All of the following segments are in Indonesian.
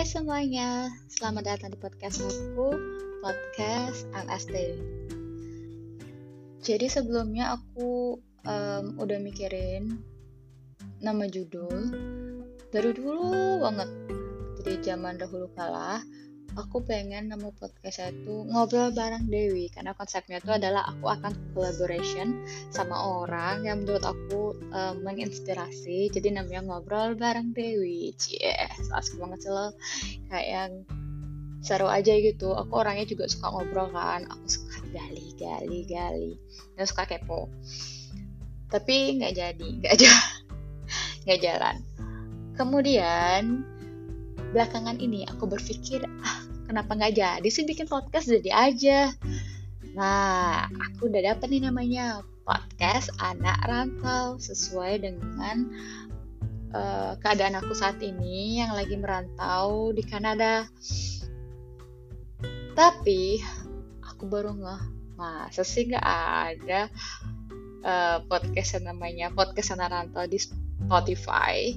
Hai semuanya, selamat datang di podcast aku, podcast MSD. Jadi sebelumnya aku um, udah mikirin nama judul dari dulu banget. Jadi zaman dahulu kala aku pengen nama podcast itu ngobrol bareng Dewi. Karena konsepnya itu adalah aku akan collaboration sama orang yang menurut aku um, menginspirasi. Jadi namanya ngobrol bareng Dewi. Yes asik banget sih lo. Kayak yang seru aja gitu. Aku orangnya juga suka ngobrol kan. Aku suka gali gali gali. Dan suka kepo. Tapi nggak jadi nggak ada nggak jalan. Kemudian belakangan ini aku berpikir ah kenapa nggak jadi sih bikin podcast? Jadi aja. Nah aku udah dapet nih namanya podcast anak rantau sesuai dengan uh, keadaan aku saat ini yang lagi merantau di Kanada. Tapi aku baru nggak masa sih nggak ada uh, podcast yang namanya podcast anak rantau di Spotify?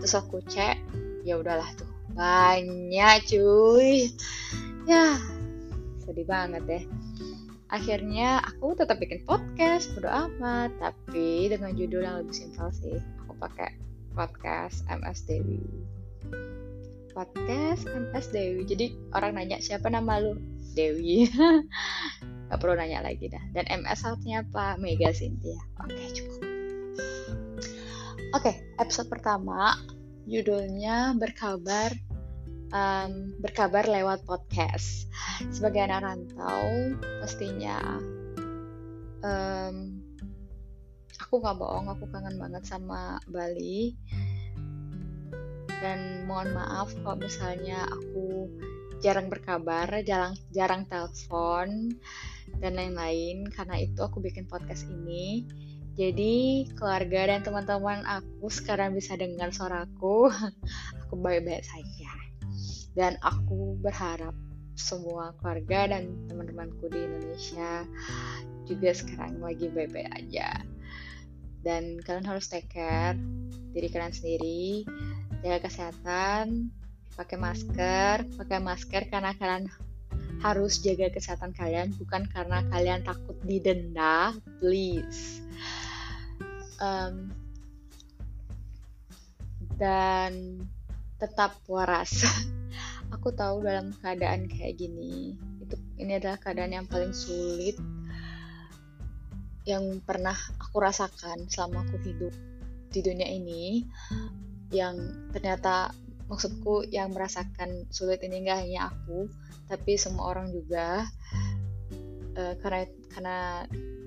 Terus aku cek ya udahlah tuh banyak cuy. Ya sedih banget deh. Akhirnya aku tetap bikin podcast bodo amat. Tapi dengan judul yang lebih simpel sih aku pakai podcast MS Dewi. Podcast MS Dewi. Jadi orang nanya siapa nama lu? Dewi. Gak perlu nanya lagi dah. Dan MS artinya apa? Mega Cynthia. Oke cukup. Oke episode pertama judulnya berkabar um, berkabar lewat podcast. Sebagai anak rantau, pastinya um, aku nggak bohong, aku kangen banget sama Bali. Dan mohon maaf kalau misalnya aku jarang berkabar, jarang jarang telepon dan lain-lain. Karena itu aku bikin podcast ini jadi keluarga dan teman-teman aku sekarang bisa dengar suaraku. Aku baik-baik saja. Dan aku berharap semua keluarga dan teman-temanku di Indonesia juga sekarang lagi baik-baik aja. Dan kalian harus take care diri kalian sendiri, jaga kesehatan, pakai masker, pakai masker karena kalian harus jaga kesehatan kalian bukan karena kalian takut didenda, please um, dan tetap waras. aku tahu dalam keadaan kayak gini, itu ini adalah keadaan yang paling sulit yang pernah aku rasakan selama aku hidup di dunia ini. Yang ternyata maksudku yang merasakan sulit ini enggak hanya aku, tapi semua orang juga. Uh, karena karena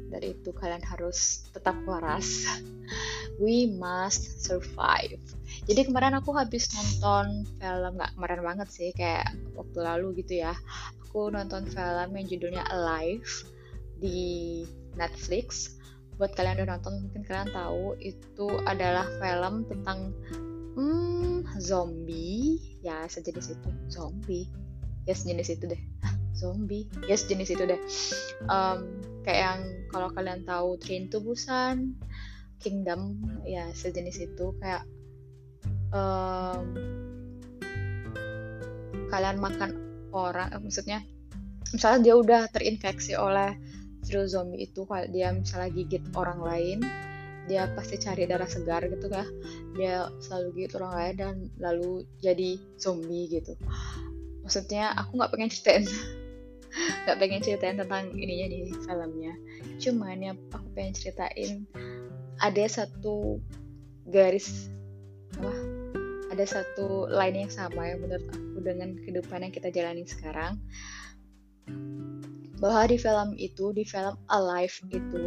dari itu kalian harus tetap waras. We must survive. Jadi kemarin aku habis nonton film nggak kemarin banget sih kayak waktu lalu gitu ya. Aku nonton film yang judulnya Alive di Netflix. Buat kalian udah nonton mungkin kalian tahu itu adalah film tentang hmm, zombie. Ya sejenis itu. Zombie. Ya sejenis itu deh. Zombie. Ya sejenis itu deh. Um, kayak yang kalau kalian tahu Train to Busan Kingdom. Ya sejenis itu. Kayak um, kalian makan orang eh, maksudnya misalnya dia udah terinfeksi oleh virus zombie itu kalau dia misalnya gigit orang lain dia pasti cari darah segar gitu kan dia selalu gigit orang lain dan lalu jadi zombie gitu. Maksudnya aku nggak pengen ceritain. Nggak pengen ceritain tentang ininya di filmnya. Cuman yang aku pengen ceritain ada satu garis apa ada satu line yang sama yang menurut aku dengan kehidupan yang kita jalani sekarang. Bahwa di film itu di film Alive itu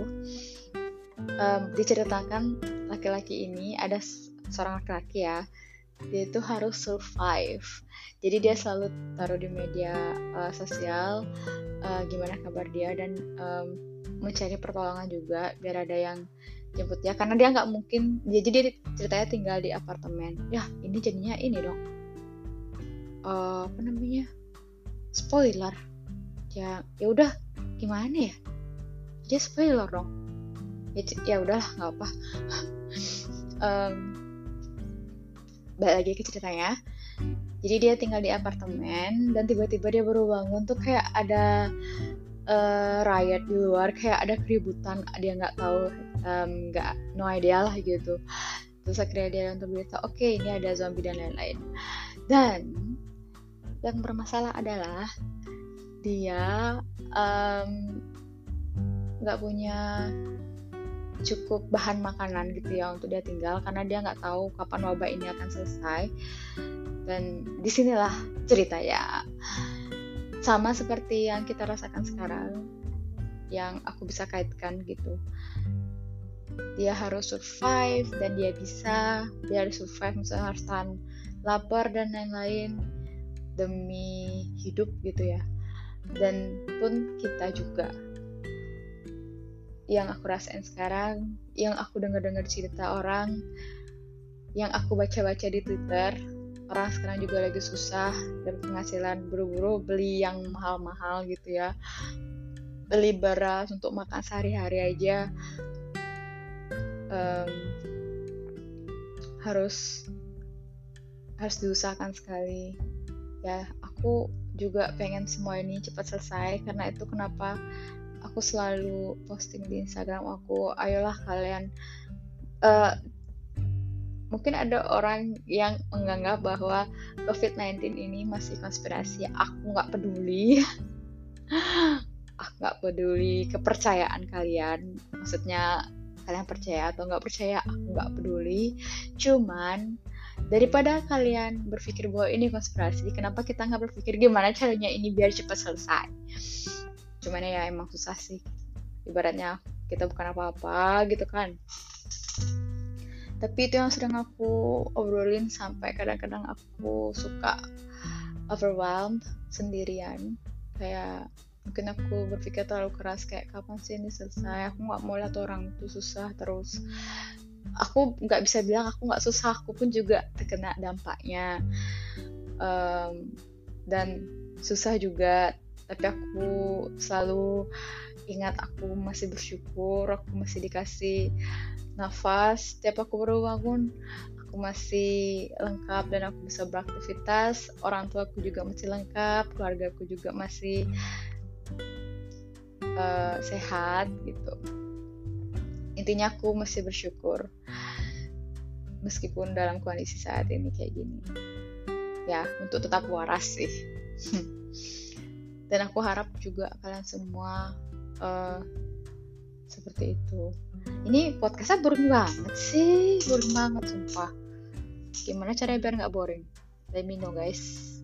um, diceritakan laki-laki ini ada seorang laki-laki ya. Dia itu harus survive. Jadi dia selalu taruh di media uh, sosial uh, gimana kabar dia dan um, mencari pertolongan juga biar ada yang jemput ya karena dia nggak mungkin dia jadi ceritanya tinggal di apartemen. Ya ini jadinya ini dong. Uh, apa namanya? Spoiler. Ya ya udah gimana ya? Jadi spoiler dong ya udahlah nggak apa um, balik lagi ke ceritanya. Jadi dia tinggal di apartemen dan tiba-tiba dia baru bangun tuh kayak ada uh, riot di luar kayak ada keributan dia nggak tahu nggak um, no idea lah gitu. Terus akhirnya dia untuk berita oke okay, ini ada zombie dan lain-lain. Dan yang bermasalah adalah dia nggak um, punya cukup bahan makanan gitu ya untuk dia tinggal karena dia nggak tahu kapan wabah ini akan selesai. Dan di sinilah cerita ya. Sama seperti yang kita rasakan sekarang yang aku bisa kaitkan gitu. Dia harus survive dan dia bisa. Dia harus survive misalnya harus tahan lapar dan lain-lain demi hidup gitu ya. Dan pun kita juga yang aku rasain sekarang yang aku dengar-dengar cerita orang yang aku baca-baca di Twitter orang sekarang juga lagi susah dan penghasilan buru-buru beli yang mahal-mahal gitu ya. Beli beras untuk makan sehari-hari aja. Um, harus harus diusahakan sekali. Ya aku juga pengen semua ini cepat selesai karena itu kenapa aku selalu posting di Instagram aku ayolah kalian uh, mungkin ada orang yang menganggap bahwa COVID-19 ini masih konspirasi. Aku nggak peduli. aku nggak peduli kepercayaan kalian. Maksudnya kalian percaya atau nggak percaya, aku nggak peduli. Cuman daripada kalian berpikir bahwa ini konspirasi, kenapa kita nggak berpikir gimana caranya ini biar cepat selesai? Cuman ya emang susah sih. Ibaratnya kita bukan apa-apa gitu kan. Tapi itu yang sering aku obrolin sampai kadang-kadang aku suka overwhelmed sendirian. Kayak mungkin aku berpikir terlalu keras kayak kapan sih ini selesai? Aku nggak mau lihat orang itu susah terus. Aku nggak bisa bilang aku nggak susah aku pun juga terkena dampaknya. Um, dan susah juga tapi aku selalu ingat aku masih bersyukur aku masih dikasih nafas. Setiap aku baru bangun aku masih lengkap dan aku bisa beraktivitas. Orang tua aku juga masih lengkap keluarga aku juga masih uh, sehat gitu. Intinya aku masih bersyukur meskipun dalam kondisi saat ini kayak gini. Ya untuk tetap waras sih dan aku harap juga kalian semua uh, seperti itu. Ini podcastnya boring banget sih boring banget sumpah. Gimana caranya biar nggak boring? Let me know guys